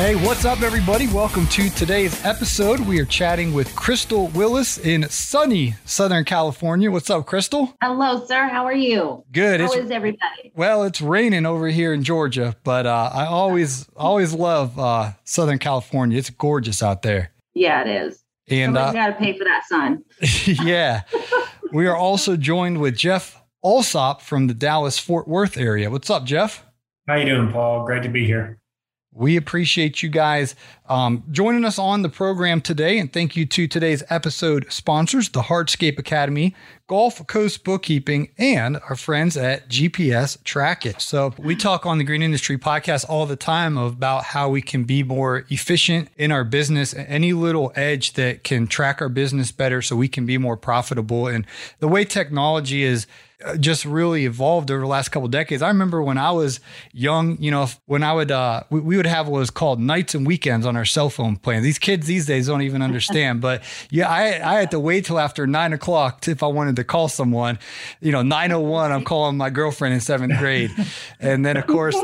Hey, what's up, everybody? Welcome to today's episode. We are chatting with Crystal Willis in sunny Southern California. What's up, Crystal? Hello, sir. How are you? Good. How it's, is everybody? Well, it's raining over here in Georgia, but uh, I always, always love uh, Southern California. It's gorgeous out there. Yeah, it is. And Somebody's uh, got to pay for that sun. yeah, we are also joined with Jeff Alsop from the Dallas Fort Worth area. What's up, Jeff? How you doing, Paul? Great to be here. We appreciate you guys um, joining us on the program today. And thank you to today's episode sponsors, the Hardscape Academy, Gulf Coast Bookkeeping, and our friends at GPS Track It. So we talk on the Green Industry podcast all the time about how we can be more efficient in our business, any little edge that can track our business better so we can be more profitable. And the way technology is just really evolved over the last couple decades. I remember when I was young, you know, when I would, uh, we, we, would have what was called nights and weekends on our cell phone plan. These kids these days don't even understand, but yeah, I, I had to wait till after nine o'clock if I wanted to call someone, you know, 901, I'm calling my girlfriend in seventh grade. And then of course,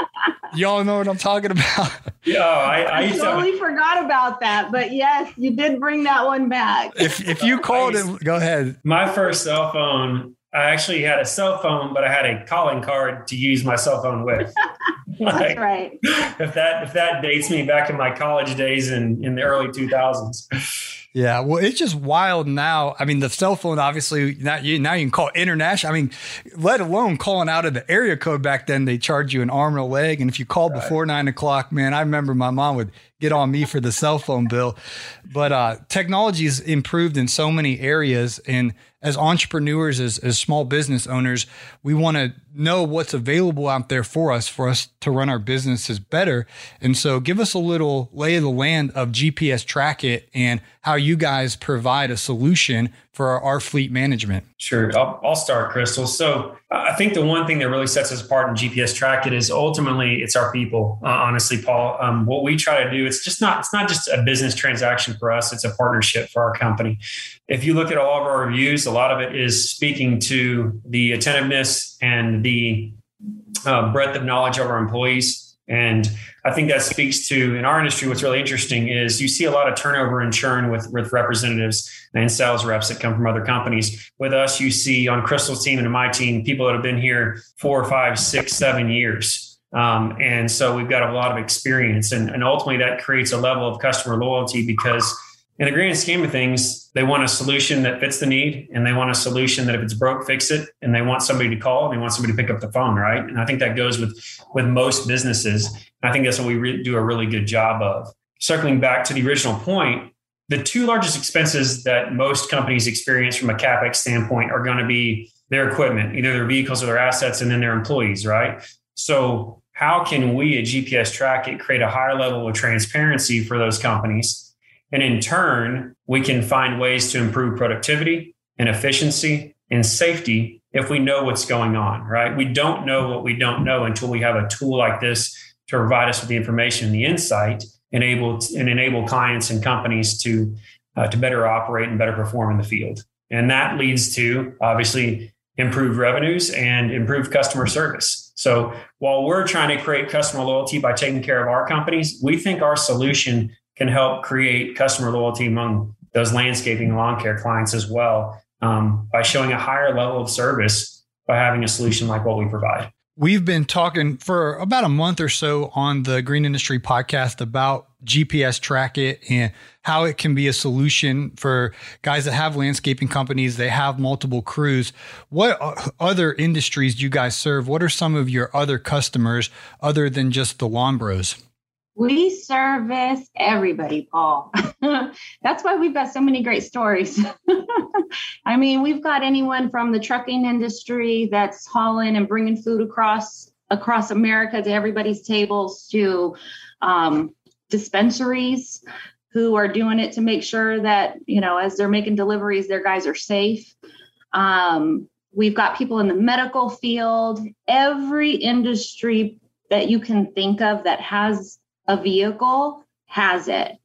y'all know what I'm talking about. Yeah, I, I, I totally to, forgot about that, but yes, you did bring that one back. If if you called it, go ahead. My first cell phone I actually had a cell phone, but I had a calling card to use my cell phone with. like, That's right. If that if that dates me back in my college days in in the early two thousands. Yeah, well, it's just wild now. I mean, the cell phone obviously now you now you can call international. I mean, let alone calling out of the area code back then, they charge you an arm and a leg, and if you called right. before nine o'clock, man, I remember my mom would get on me for the cell phone bill. But uh, technology's improved in so many areas, and as entrepreneurs, as, as small business owners, we want to know what's available out there for us, for us to run our businesses better. And so give us a little lay of the land of GPS Track It and how you guys provide a solution for our, our fleet management. Sure. I'll, I'll, start, Crystal. So I think the one thing that really sets us apart in GPS Track It is ultimately it's our people. Uh, honestly, Paul, um, what we try to do, it's just not, it's not just a business transaction for us. It's a partnership for our company. If you look at all of our reviews, a lot of it is speaking to the attentiveness and the uh, breadth of knowledge of our employees. And I think that speaks to in our industry. What's really interesting is you see a lot of turnover and churn with with representatives and sales reps that come from other companies. With us, you see on Crystal's team and my team people that have been here four, five, six, seven years. Um, and so we've got a lot of experience, and, and ultimately that creates a level of customer loyalty because in the grand scheme of things, they want a solution that fits the need and they want a solution that if it's broke, fix it. And they want somebody to call and they want somebody to pick up the phone. Right. And I think that goes with, with most businesses. I think that's what we re- do a really good job of. Circling back to the original point, the two largest expenses that most companies experience from a CapEx standpoint are going to be their equipment, either their vehicles or their assets, and then their employees. Right. So how can we at GPS Track It create a higher level of transparency for those companies? And in turn, we can find ways to improve productivity and efficiency and safety if we know what's going on, right? We don't know what we don't know until we have a tool like this to provide us with the information and the insight enable and enable clients and companies to uh, to better operate and better perform in the field. And that leads to obviously improved revenues and improved customer service. So while we're trying to create customer loyalty by taking care of our companies, we think our solution can help create customer loyalty among those landscaping and lawn care clients as well um, by showing a higher level of service by having a solution like what we provide. We've been talking for about a month or so on the Green Industry podcast about GPS Track It and how it can be a solution for guys that have landscaping companies. They have multiple crews. What other industries do you guys serve? What are some of your other customers other than just the lawn bros? We service everybody, Paul. That's why we've got so many great stories. I mean, we've got anyone from the trucking industry that's hauling and bringing food across across America to everybody's tables to um, dispensaries who are doing it to make sure that you know as they're making deliveries, their guys are safe. Um, we've got people in the medical field, every industry that you can think of that has a vehicle has it.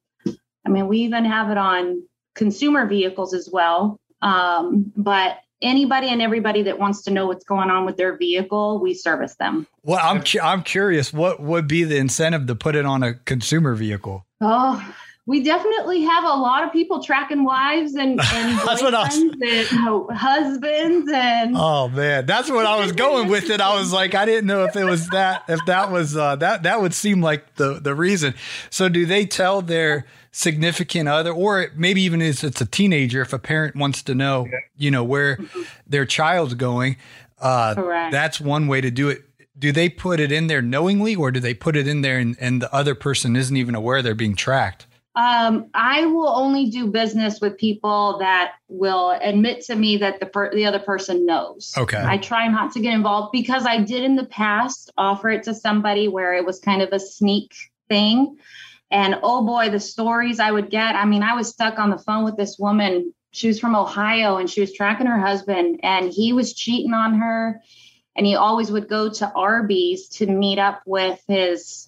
I mean, we even have it on consumer vehicles as well. Um, but anybody and everybody that wants to know what's going on with their vehicle, we service them. Well, I'm cu- I'm curious, what would be the incentive to put it on a consumer vehicle? Oh, we definitely have a lot of people tracking wives and, and That's what I was- boyfriends and you husbands and Oh man, that's what I was going with it. I was like, I didn't know if it was that, if that was uh, that, that would seem like the the reason. So, do they tell their significant other, or maybe even if it's a teenager, if a parent wants to know, you know, where their child's going, uh, Correct. that's one way to do it. Do they put it in there knowingly, or do they put it in there and, and the other person isn't even aware they're being tracked? Um, I will only do business with people that will admit to me that the per- the other person knows. Okay. I try not to get involved because I did in the past offer it to somebody where it was kind of a sneak thing. And oh boy, the stories I would get. I mean, I was stuck on the phone with this woman. She was from Ohio and she was tracking her husband and he was cheating on her. And he always would go to Arby's to meet up with his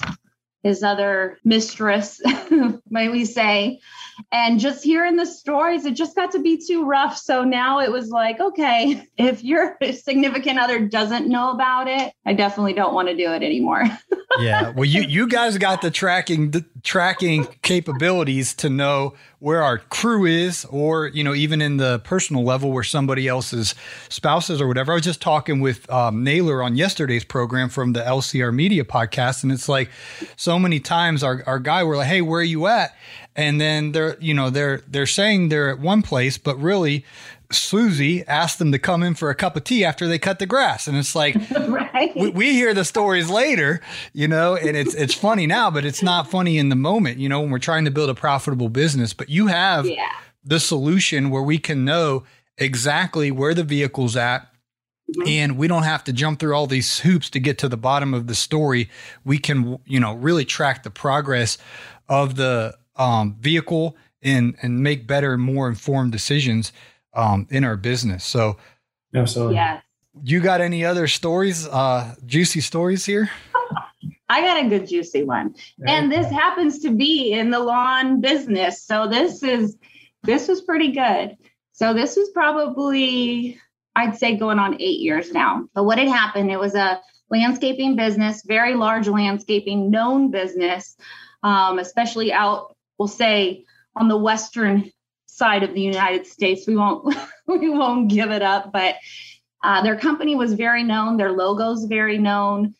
his other mistress, might we say. And just hearing the stories, it just got to be too rough. So now it was like, okay, if your significant other doesn't know about it, I definitely don't want to do it anymore. yeah. Well, you you guys got the tracking the tracking capabilities to know where our crew is, or you know, even in the personal level where somebody else's spouses or whatever. I was just talking with um, Naylor on yesterday's program from the LCR Media podcast, and it's like so many times our our guy we're like, hey, where are you at? And then they're you know they're they're saying they're at one place, but really. Susie asked them to come in for a cup of tea after they cut the grass. And it's like, right. we, we hear the stories later, you know, and it's it's funny now, but it's not funny in the moment, you know, when we're trying to build a profitable business. But you have yeah. the solution where we can know exactly where the vehicle's at. Mm-hmm. And we don't have to jump through all these hoops to get to the bottom of the story. We can, you know, really track the progress of the um, vehicle and and make better, more informed decisions um, in our business. So, Absolutely. Yes. you got any other stories, uh, juicy stories here? I got a good juicy one. And this happens to be in the lawn business. So this is this was pretty good. So this was probably I'd say going on 8 years now. But what had happened, it was a landscaping business, very large landscaping known business, um, especially out we'll say on the western side of the United States. We won't we won't give it up, but uh, their company was very known, their logo's very known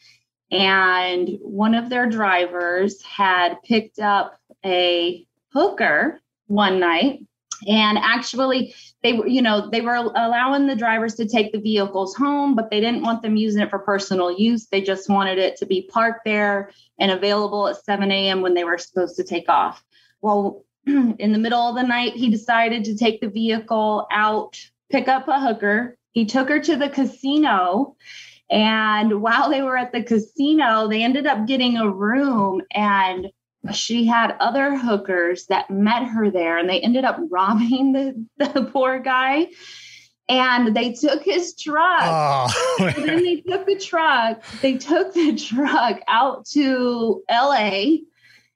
and one of their drivers had picked up a hooker one night and actually they were you know they were allowing the drivers to take the vehicles home but they didn't want them using it for personal use they just wanted it to be parked there and available at 7 a.m when they were supposed to take off well in the middle of the night he decided to take the vehicle out pick up a hooker he took her to the casino and while they were at the casino, they ended up getting a room and she had other hookers that met her there and they ended up robbing the, the poor guy. And they took his truck. Oh, And then they took the truck, they took the truck out to LA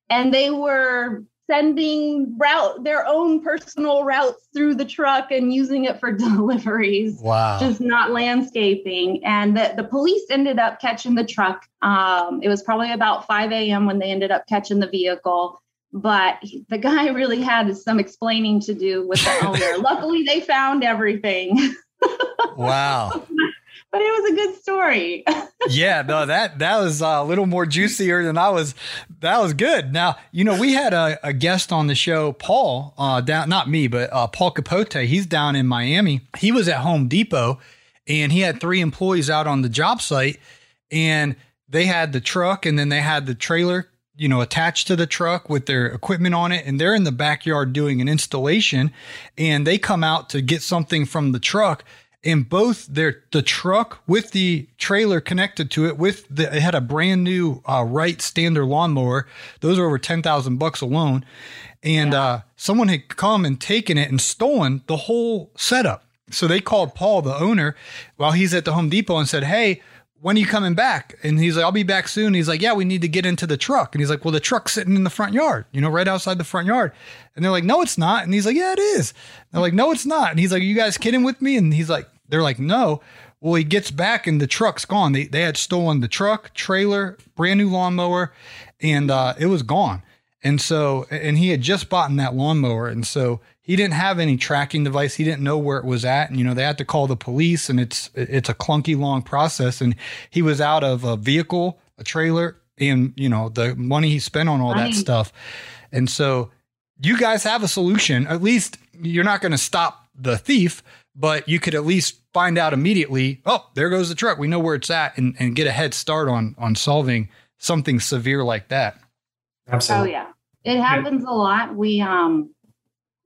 and they were sending route their own personal routes through the truck and using it for deliveries wow. just not landscaping. And the, the police ended up catching the truck. Um, it was probably about 5 a.m. when they ended up catching the vehicle. But he- the guy really had some explaining to do with the owner. Luckily, they found everything. wow. But it was a good story. yeah, no, that that was a little more juicier than I was. That was good. Now, you know, we had a, a guest on the show, Paul, uh, down not me, but uh, Paul Capote. He's down in Miami. He was at Home Depot, and he had three employees out on the job site, and they had the truck, and then they had the trailer you know, attached to the truck with their equipment on it, and they're in the backyard doing an installation, and they come out to get something from the truck, and both their the truck with the trailer connected to it with the it had a brand new uh, Wright Stander lawnmower. Those are over ten thousand bucks alone, and yeah. uh, someone had come and taken it and stolen the whole setup. So they called Paul, the owner, while he's at the Home Depot, and said, "Hey." when are you coming back? And he's like, I'll be back soon. He's like, yeah, we need to get into the truck. And he's like, well, the truck's sitting in the front yard, you know, right outside the front yard. And they're like, no, it's not. And he's like, yeah, it is. And they're like, no, it's not. And he's like, are you guys kidding with me? And he's like, they're like, no. Well, he gets back and the truck's gone. They, they had stolen the truck, trailer, brand new lawnmower, and uh, it was gone. And so, and he had just bought that lawnmower. And so he didn't have any tracking device. He didn't know where it was at, and you know they had to call the police, and it's it's a clunky long process. And he was out of a vehicle, a trailer, and you know the money he spent on all that stuff. And so you guys have a solution. At least you're not going to stop the thief, but you could at least find out immediately. Oh, there goes the truck. We know where it's at, and and get a head start on on solving something severe like that. Absolutely. Oh yeah, it happens a lot. We um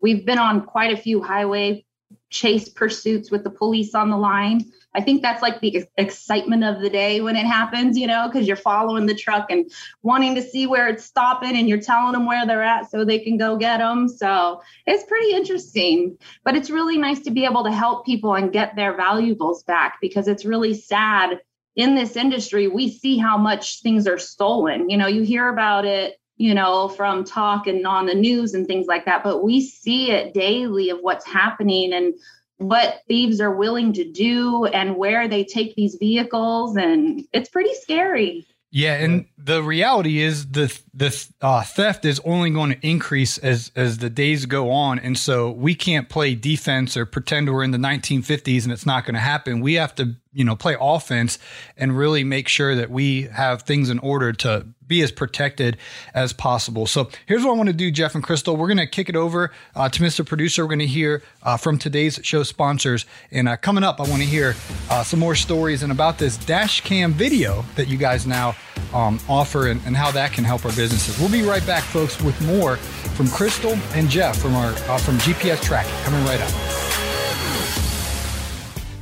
We've been on quite a few highway chase pursuits with the police on the line. I think that's like the excitement of the day when it happens, you know, because you're following the truck and wanting to see where it's stopping and you're telling them where they're at so they can go get them. So it's pretty interesting, but it's really nice to be able to help people and get their valuables back because it's really sad in this industry. We see how much things are stolen. You know, you hear about it you know, from talk and on the news and things like that. But we see it daily of what's happening and what thieves are willing to do and where they take these vehicles. And it's pretty scary. Yeah, and the reality is the the uh, theft is only going to increase as as the days go on, and so we can't play defense or pretend we're in the 1950s and it's not going to happen. We have to you know play offense and really make sure that we have things in order to be as protected as possible. So here's what I want to do, Jeff and Crystal. We're going to kick it over uh, to Mr. Producer. We're going to hear uh, from today's show sponsors. And uh, coming up, I want to hear uh, some more stories and about this dash cam video that you guys now um, offer and, and, how that can help our businesses. We'll be right back, folks, with more from Crystal and Jeff from our uh, from GPS Tracking. Coming right up.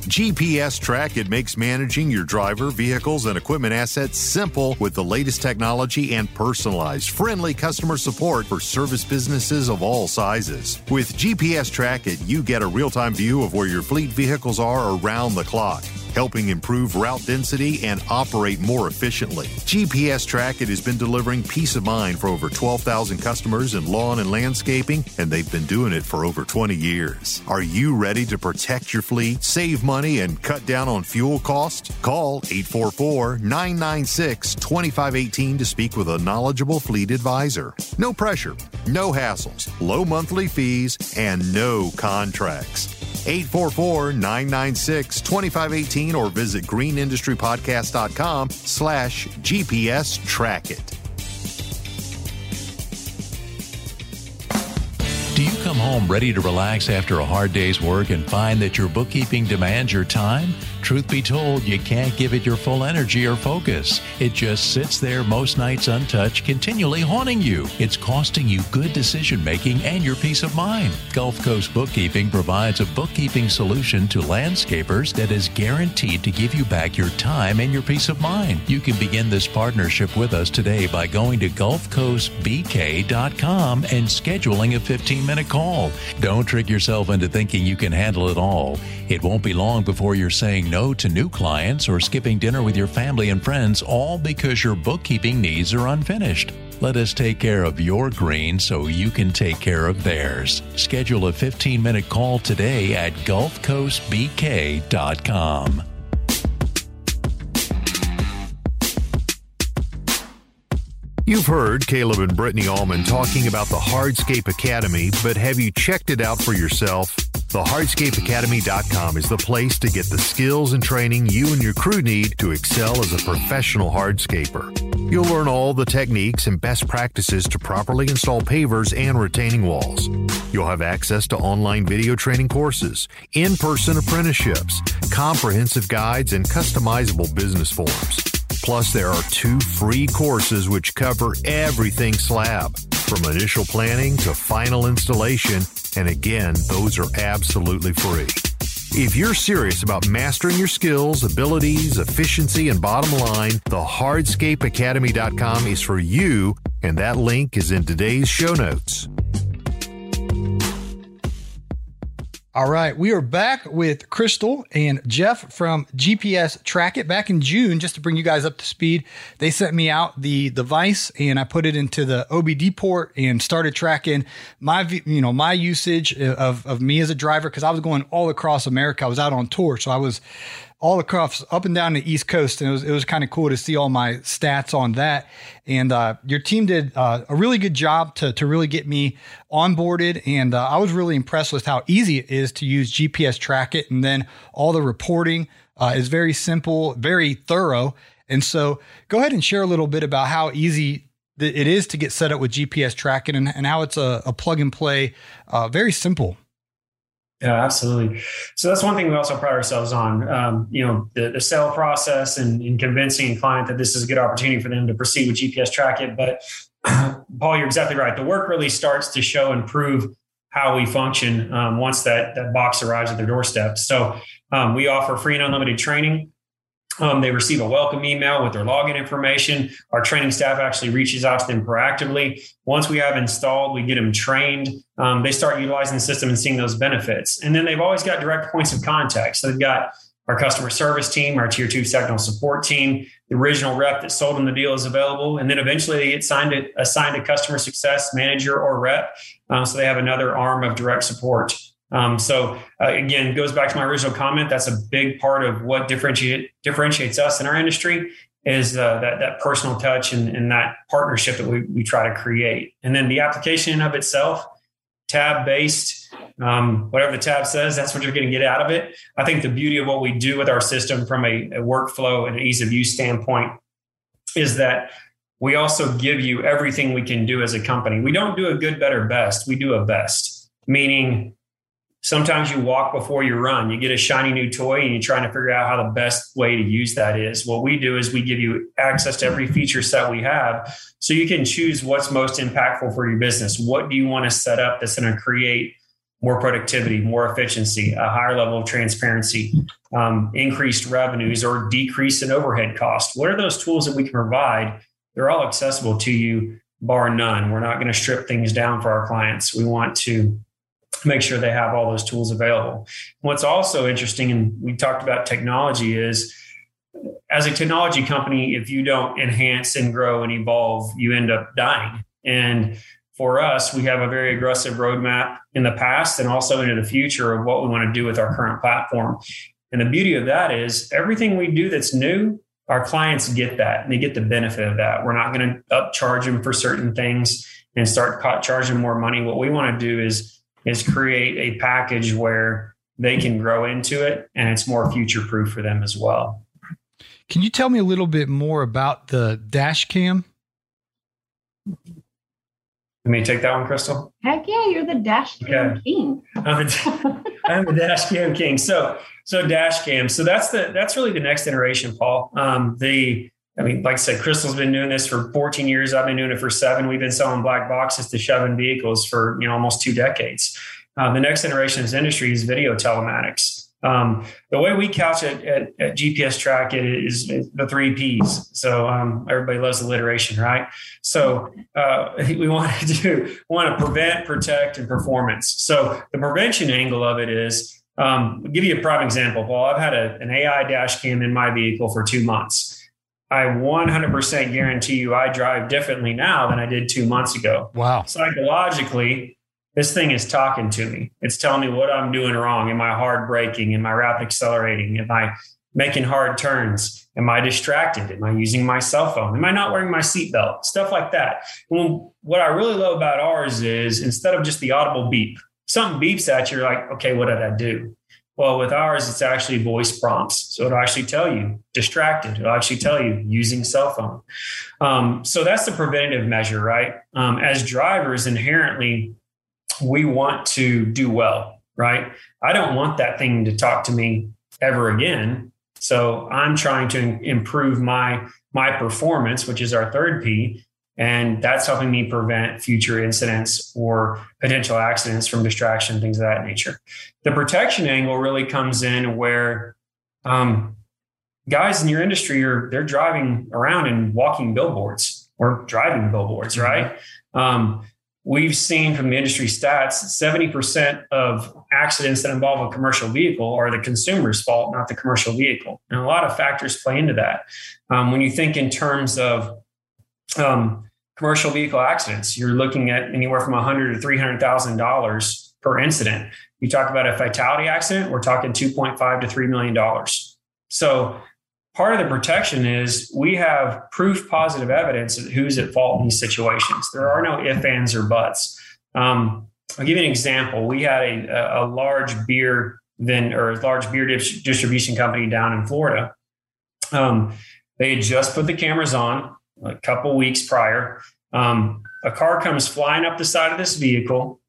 GPS Track It makes managing your driver, vehicles, and equipment assets simple with the latest technology and personalized, friendly customer support for service businesses of all sizes. With GPS Track It you get a real time view of where your fleet vehicles are around the clock helping improve route density and operate more efficiently. GPS Track it has been delivering peace of mind for over 12,000 customers in lawn and landscaping, and they've been doing it for over 20 years. Are you ready to protect your fleet, save money, and cut down on fuel costs? Call 844 996 2518 to speak with a knowledgeable fleet advisor. No pressure, no hassles, low monthly fees, and no contracts. 844 996 2518 or visit greenindustrypodcast.com slash GPS track it. Come home ready to relax after a hard day's work and find that your bookkeeping demands your time? Truth be told, you can't give it your full energy or focus. It just sits there most nights untouched, continually haunting you. It's costing you good decision making and your peace of mind. Gulf Coast Bookkeeping provides a bookkeeping solution to landscapers that is guaranteed to give you back your time and your peace of mind. You can begin this partnership with us today by going to GulfCoastBK.com and scheduling a 15 minute call. Don't trick yourself into thinking you can handle it all. It won't be long before you're saying no to new clients or skipping dinner with your family and friends, all because your bookkeeping needs are unfinished. Let us take care of your green so you can take care of theirs. Schedule a 15 minute call today at GulfCoastBK.com. You've heard Caleb and Brittany Allman talking about the Hardscape Academy, but have you checked it out for yourself? TheHardscapeAcademy.com is the place to get the skills and training you and your crew need to excel as a professional hardscaper. You'll learn all the techniques and best practices to properly install pavers and retaining walls. You'll have access to online video training courses, in person apprenticeships, comprehensive guides, and customizable business forms. Plus, there are two free courses which cover everything slab, from initial planning to final installation. And again, those are absolutely free. If you're serious about mastering your skills, abilities, efficiency, and bottom line, the hardscapeacademy.com is for you, and that link is in today's show notes. All right, we are back with Crystal and Jeff from GPS Track It. Back in June, just to bring you guys up to speed, they sent me out the device and I put it into the OBD port and started tracking my you know my usage of of me as a driver because I was going all across America. I was out on tour, so I was all across up and down the East Coast, and it was it was kind of cool to see all my stats on that. And uh, your team did uh, a really good job to to really get me onboarded, and uh, I was really impressed with how easy it is to use GPS Track It, and then all the reporting uh, is very simple, very thorough. And so, go ahead and share a little bit about how easy it is to get set up with GPS tracking and, and how it's a, a plug and play, uh, very simple. Yeah, absolutely. So that's one thing we also pride ourselves on. Um, you know, the, the sale process and, and, convincing a client that this is a good opportunity for them to proceed with GPS Track It. But Paul, you're exactly right. The work really starts to show and prove how we function um, once that that box arrives at their doorstep. So um, we offer free and unlimited training. Um, they receive a welcome email with their login information. Our training staff actually reaches out to them proactively. Once we have installed, we get them trained. Um, they start utilizing the system and seeing those benefits. And then they've always got direct points of contact. So they've got our customer service team, our tier two technical support team, the original rep that sold them the deal is available. And then eventually they get signed to, assigned a customer success manager or rep. Um, so they have another arm of direct support. Um, so uh, again, goes back to my original comment. That's a big part of what differentiate, differentiates us in our industry is uh, that that personal touch and, and that partnership that we, we try to create. And then the application of itself, tab based, um, whatever the tab says, that's what you're going to get out of it. I think the beauty of what we do with our system from a, a workflow and an ease of use standpoint is that we also give you everything we can do as a company. We don't do a good, better, best. We do a best, meaning sometimes you walk before you run. You get a shiny new toy and you're trying to figure out how the best way to use that is. What we do is we give you access to every feature set we have so you can choose what's most impactful for your business. What do you want to set up that's going to create more productivity, more efficiency, a higher level of transparency, um, increased revenues, or decrease in overhead cost? What are those tools that we can provide? They're all accessible to you, bar none. We're not going to strip things down for our clients. We want to make sure they have all those tools available. What's also interesting, and we talked about technology, is as a technology company, if you don't enhance and grow and evolve, you end up dying. And for us, we have a very aggressive roadmap in the past and also into the future of what we want to do with our current platform. And the beauty of that is everything we do that's new, our clients get that and they get the benefit of that. We're not going to upcharge them for certain things and start charging more money. What we want to do is is create a package where they can grow into it and it's more future proof for them as well. Can you tell me a little bit more about the dash cam? Let me take that one, Crystal. Heck yeah, you're the dash cam okay. king. I'm, a, I'm the dash cam king. So, so dash cam. So that's the that's really the next iteration, Paul. Um, the I mean, like I said, Crystal's been doing this for 14 years. I've been doing it for seven. We've been selling black boxes to Chevron vehicles for you know almost two decades. Uh, the next generation of this industry is video telematics. Um, the way we couch it at, at, GPS Track it is the three P's. So um, everybody loves alliteration, right? So uh, we want to do want to prevent, protect, and performance. So the prevention angle of it is. Um, give you a prime example, Paul. I've had a, an AI dash cam in my vehicle for two months. I 100% guarantee you I drive differently now than I did two months ago. Wow. Psychologically, this thing is talking to me. It's telling me what I'm doing wrong. Am I hard braking? Am I rapid accelerating? Am I making hard turns? Am I distracted? Am I using my cell phone? Am I not wearing my seatbelt? Stuff like that. And what I really love about ours is instead of just the audible beep, something beeps at you, you're like, okay, what did I do? Well, with ours, it's actually voice prompts. So it'll actually tell you distracted. It'll actually tell you using cell phone. Um, so that's the preventative measure, right? Um, as drivers, inherently, we want to do well, right? I don't want that thing to talk to me ever again. So I'm trying to improve my my performance, which is our third P, and that's helping me prevent future incidents or potential accidents from distraction, things of that nature. The protection angle really comes in where um, guys in your industry are they're driving around and walking billboards or driving billboards, mm-hmm. right? Um, we've seen from the industry stats 70% of accidents that involve a commercial vehicle are the consumer's fault, not the commercial vehicle. And a lot of factors play into that. Um, when you think in terms of um, commercial vehicle accidents, you're looking at anywhere from 100 to 300,000 dollars per incident. You talk about a fatality accident, we're talking 2.5 to 3 million dollars. So part of the protection is we have proof positive evidence of who's at fault in these situations. There are no ifs, ands, or buts. Um, I'll give you an example. We had a, a large beer then or large beer distribution company down in Florida. Um, they had just put the cameras on a couple weeks prior. Um, a car comes flying up the side of this vehicle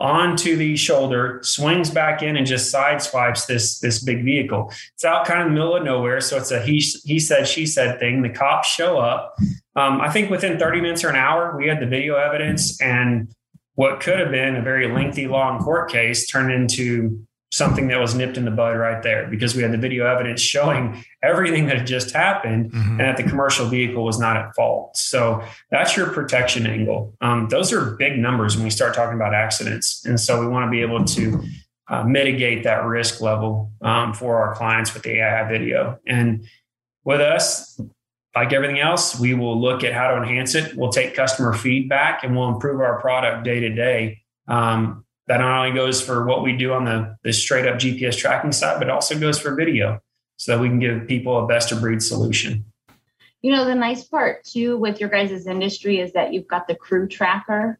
onto the shoulder, swings back in, and just sideswipes this this big vehicle. It's out kind of the middle of nowhere, so it's a he he said she said thing. The cops show up. Um, I think within 30 minutes or an hour, we had the video evidence, and what could have been a very lengthy long court case turned into something that was nipped in the bud right there because we had the video evidence showing everything that had just happened mm-hmm. and that the commercial vehicle was not at fault. So that's your protection angle. Um, those are big numbers when we start talking about accidents. And so we want to be able to uh, mitigate that risk level um, for our clients with the AI video. And with us, like everything else, we will look at how to enhance it. We'll take customer feedback and we'll improve our product day to day. Um, that not only goes for what we do on the, the straight up GPS tracking side, but also goes for video so that we can give people a best of breed solution. You know, the nice part too with your guys' industry is that you've got the crew tracker.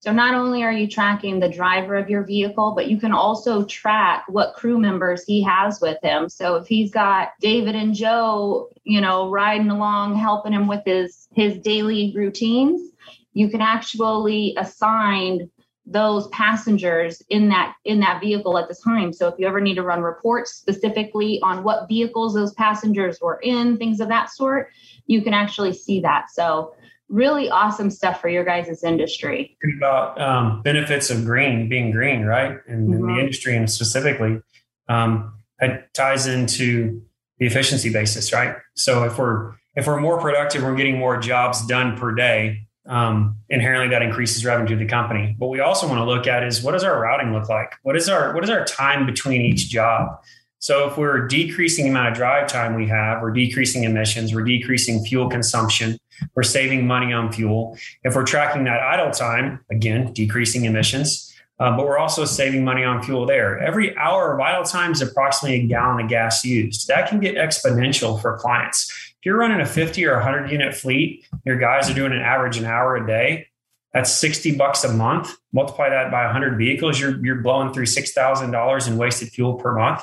So not only are you tracking the driver of your vehicle, but you can also track what crew members he has with him. So if he's got David and Joe, you know, riding along helping him with his his daily routines, you can actually assign those passengers in that in that vehicle at the time so if you ever need to run reports specifically on what vehicles those passengers were in things of that sort you can actually see that so really awesome stuff for your guys' industry about um, benefits of green being green right and mm-hmm. in the mm-hmm. industry and specifically um, it ties into the efficiency basis right so if we're if we're more productive we're getting more jobs done per day um, inherently that increases revenue to the company. But we also want to look at is what does our routing look like? What is our what is our time between each job? So if we're decreasing the amount of drive time we have, we're decreasing emissions, we're decreasing fuel consumption, we're saving money on fuel. If we're tracking that idle time, again, decreasing emissions, uh, but we're also saving money on fuel there. Every hour of idle time is approximately a gallon of gas used. That can get exponential for clients. If you're running a 50 or 100 unit fleet, your guys are doing an average an hour a day. That's 60 bucks a month. Multiply that by 100 vehicles, you're, you're blowing through $6,000 in wasted fuel per month.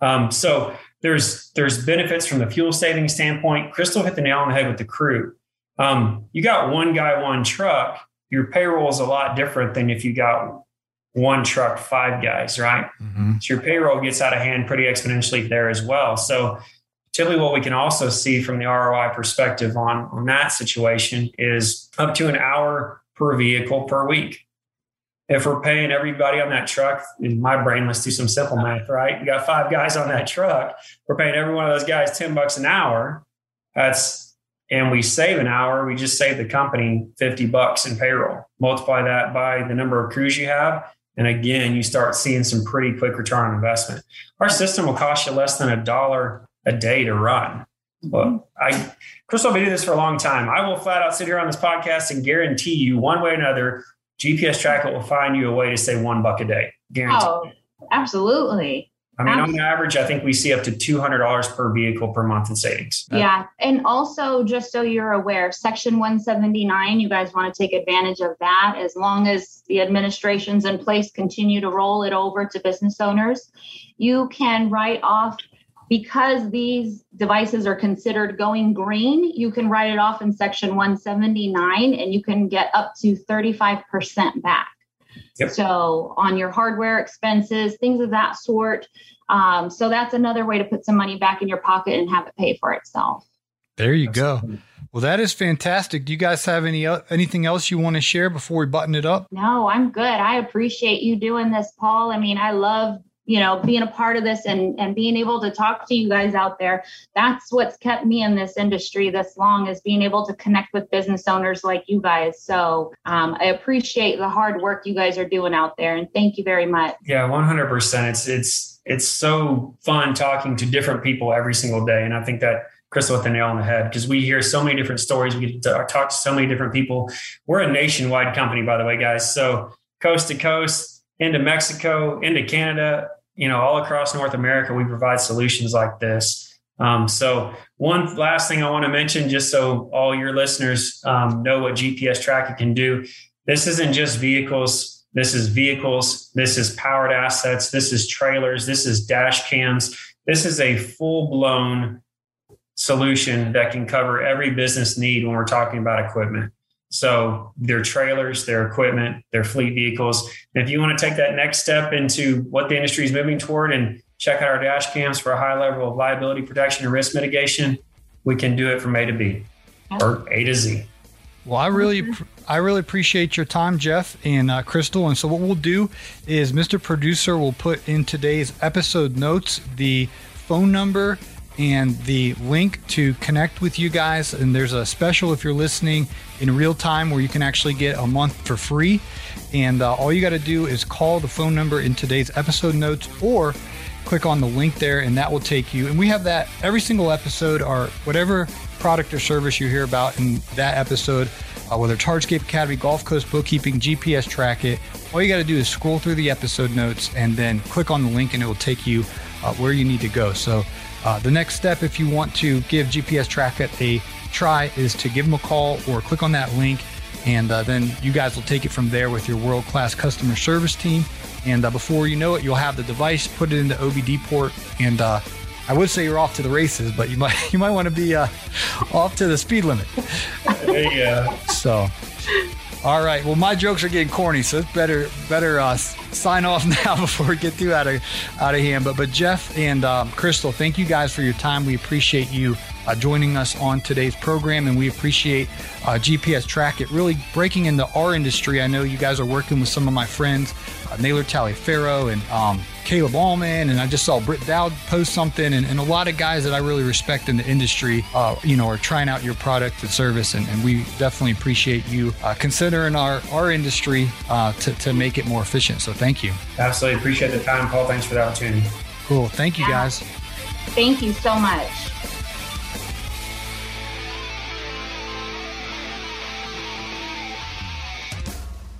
Um, so there's there's benefits from the fuel saving standpoint. Crystal hit the nail on the head with the crew. Um, you got one guy, one truck. Your payroll is a lot different than if you got one truck, five guys, right? Mm-hmm. So your payroll gets out of hand pretty exponentially there as well. So typically what we can also see from the ROI perspective on, on that situation is up to an hour per vehicle per week. If we're paying everybody on that truck, in my brain, let's do some simple math, right? You got five guys on that truck. We're paying every one of those guys 10 bucks an hour. That's, and we save an hour. We just save the company 50 bucks in payroll. Multiply that by the number of crews you have. And again, you start seeing some pretty quick return on investment. Our system will cost you less than a dollar a day to run. Mm-hmm. Well, I, Crystal, I've been doing this for a long time. I will flat out sit here on this podcast and guarantee you, one way or another, GPS Tracker will find you a way to save one buck a day. Guarantee. Oh, absolutely. I mean, Absolutely. on average, I think we see up to $200 per vehicle per month in savings. Yeah. And also, just so you're aware, Section 179, you guys want to take advantage of that as long as the administrations in place continue to roll it over to business owners. You can write off because these devices are considered going green, you can write it off in section 179 and you can get up to 35% back. Yep. So, on your hardware expenses, things of that sort. Um, so, that's another way to put some money back in your pocket and have it pay for itself. There you go. Well, that is fantastic. Do you guys have any anything else you want to share before we button it up? No, I'm good. I appreciate you doing this, Paul. I mean, I love you know being a part of this and and being able to talk to you guys out there that's what's kept me in this industry this long is being able to connect with business owners like you guys so um, i appreciate the hard work you guys are doing out there and thank you very much yeah 100% it's it's it's so fun talking to different people every single day and i think that Crystal hit the nail on the head because we hear so many different stories. We get to talk to so many different people. We're a nationwide company, by the way, guys. So coast to coast, into Mexico, into Canada, you know, all across North America, we provide solutions like this. Um, so, one last thing I want to mention, just so all your listeners um, know what GPS tracking can do. This isn't just vehicles. This is vehicles. This is powered assets. This is trailers. This is dash cams. This is a full blown solution that can cover every business need when we're talking about equipment. So their trailers, their equipment, their fleet vehicles. And if you want to take that next step into what the industry is moving toward and check out our dash cams for a high level of liability protection and risk mitigation, we can do it from A to B or A to Z. Well, I really, I really appreciate your time, Jeff and uh, Crystal. And so, what we'll do is, Mr. Producer will put in today's episode notes the phone number and the link to connect with you guys. And there's a special if you're listening in real time where you can actually get a month for free. And uh, all you got to do is call the phone number in today's episode notes or click on the link there, and that will take you. And we have that every single episode or whatever product or service you hear about in that episode, uh, whether it's Hardscape Academy, Gulf Coast Bookkeeping, GPS Track It. All you got to do is scroll through the episode notes and then click on the link, and it will take you uh, where you need to go. So uh, the next step, if you want to give GPS Track a try, is to give them a call or click on that link, and uh, then you guys will take it from there with your world class customer service team. And uh, before you know it, you'll have the device, put it into OBD port, and uh, I would say you're off to the races, but you might you might want to be uh, off to the speed limit. Yeah. So. All right. Well, my jokes are getting corny, so it's better better uh, sign off now before we get too out of out of hand. But but Jeff and um, Crystal, thank you guys for your time. We appreciate you uh, joining us on today's program, and we appreciate uh, GPS Track It really breaking into our industry. I know you guys are working with some of my friends, uh, Naylor Taliaferro and um, Caleb Allman, and I just saw Britt Dowd post something, and, and, a lot of guys that I really respect in the industry, uh, you know, are trying out your product and service, and, and we definitely appreciate you uh, considering our our industry uh, to to make it more efficient. So thank you. Absolutely appreciate the time, Paul. Thanks for the opportunity. Cool. Thank you, guys. Thank you so much.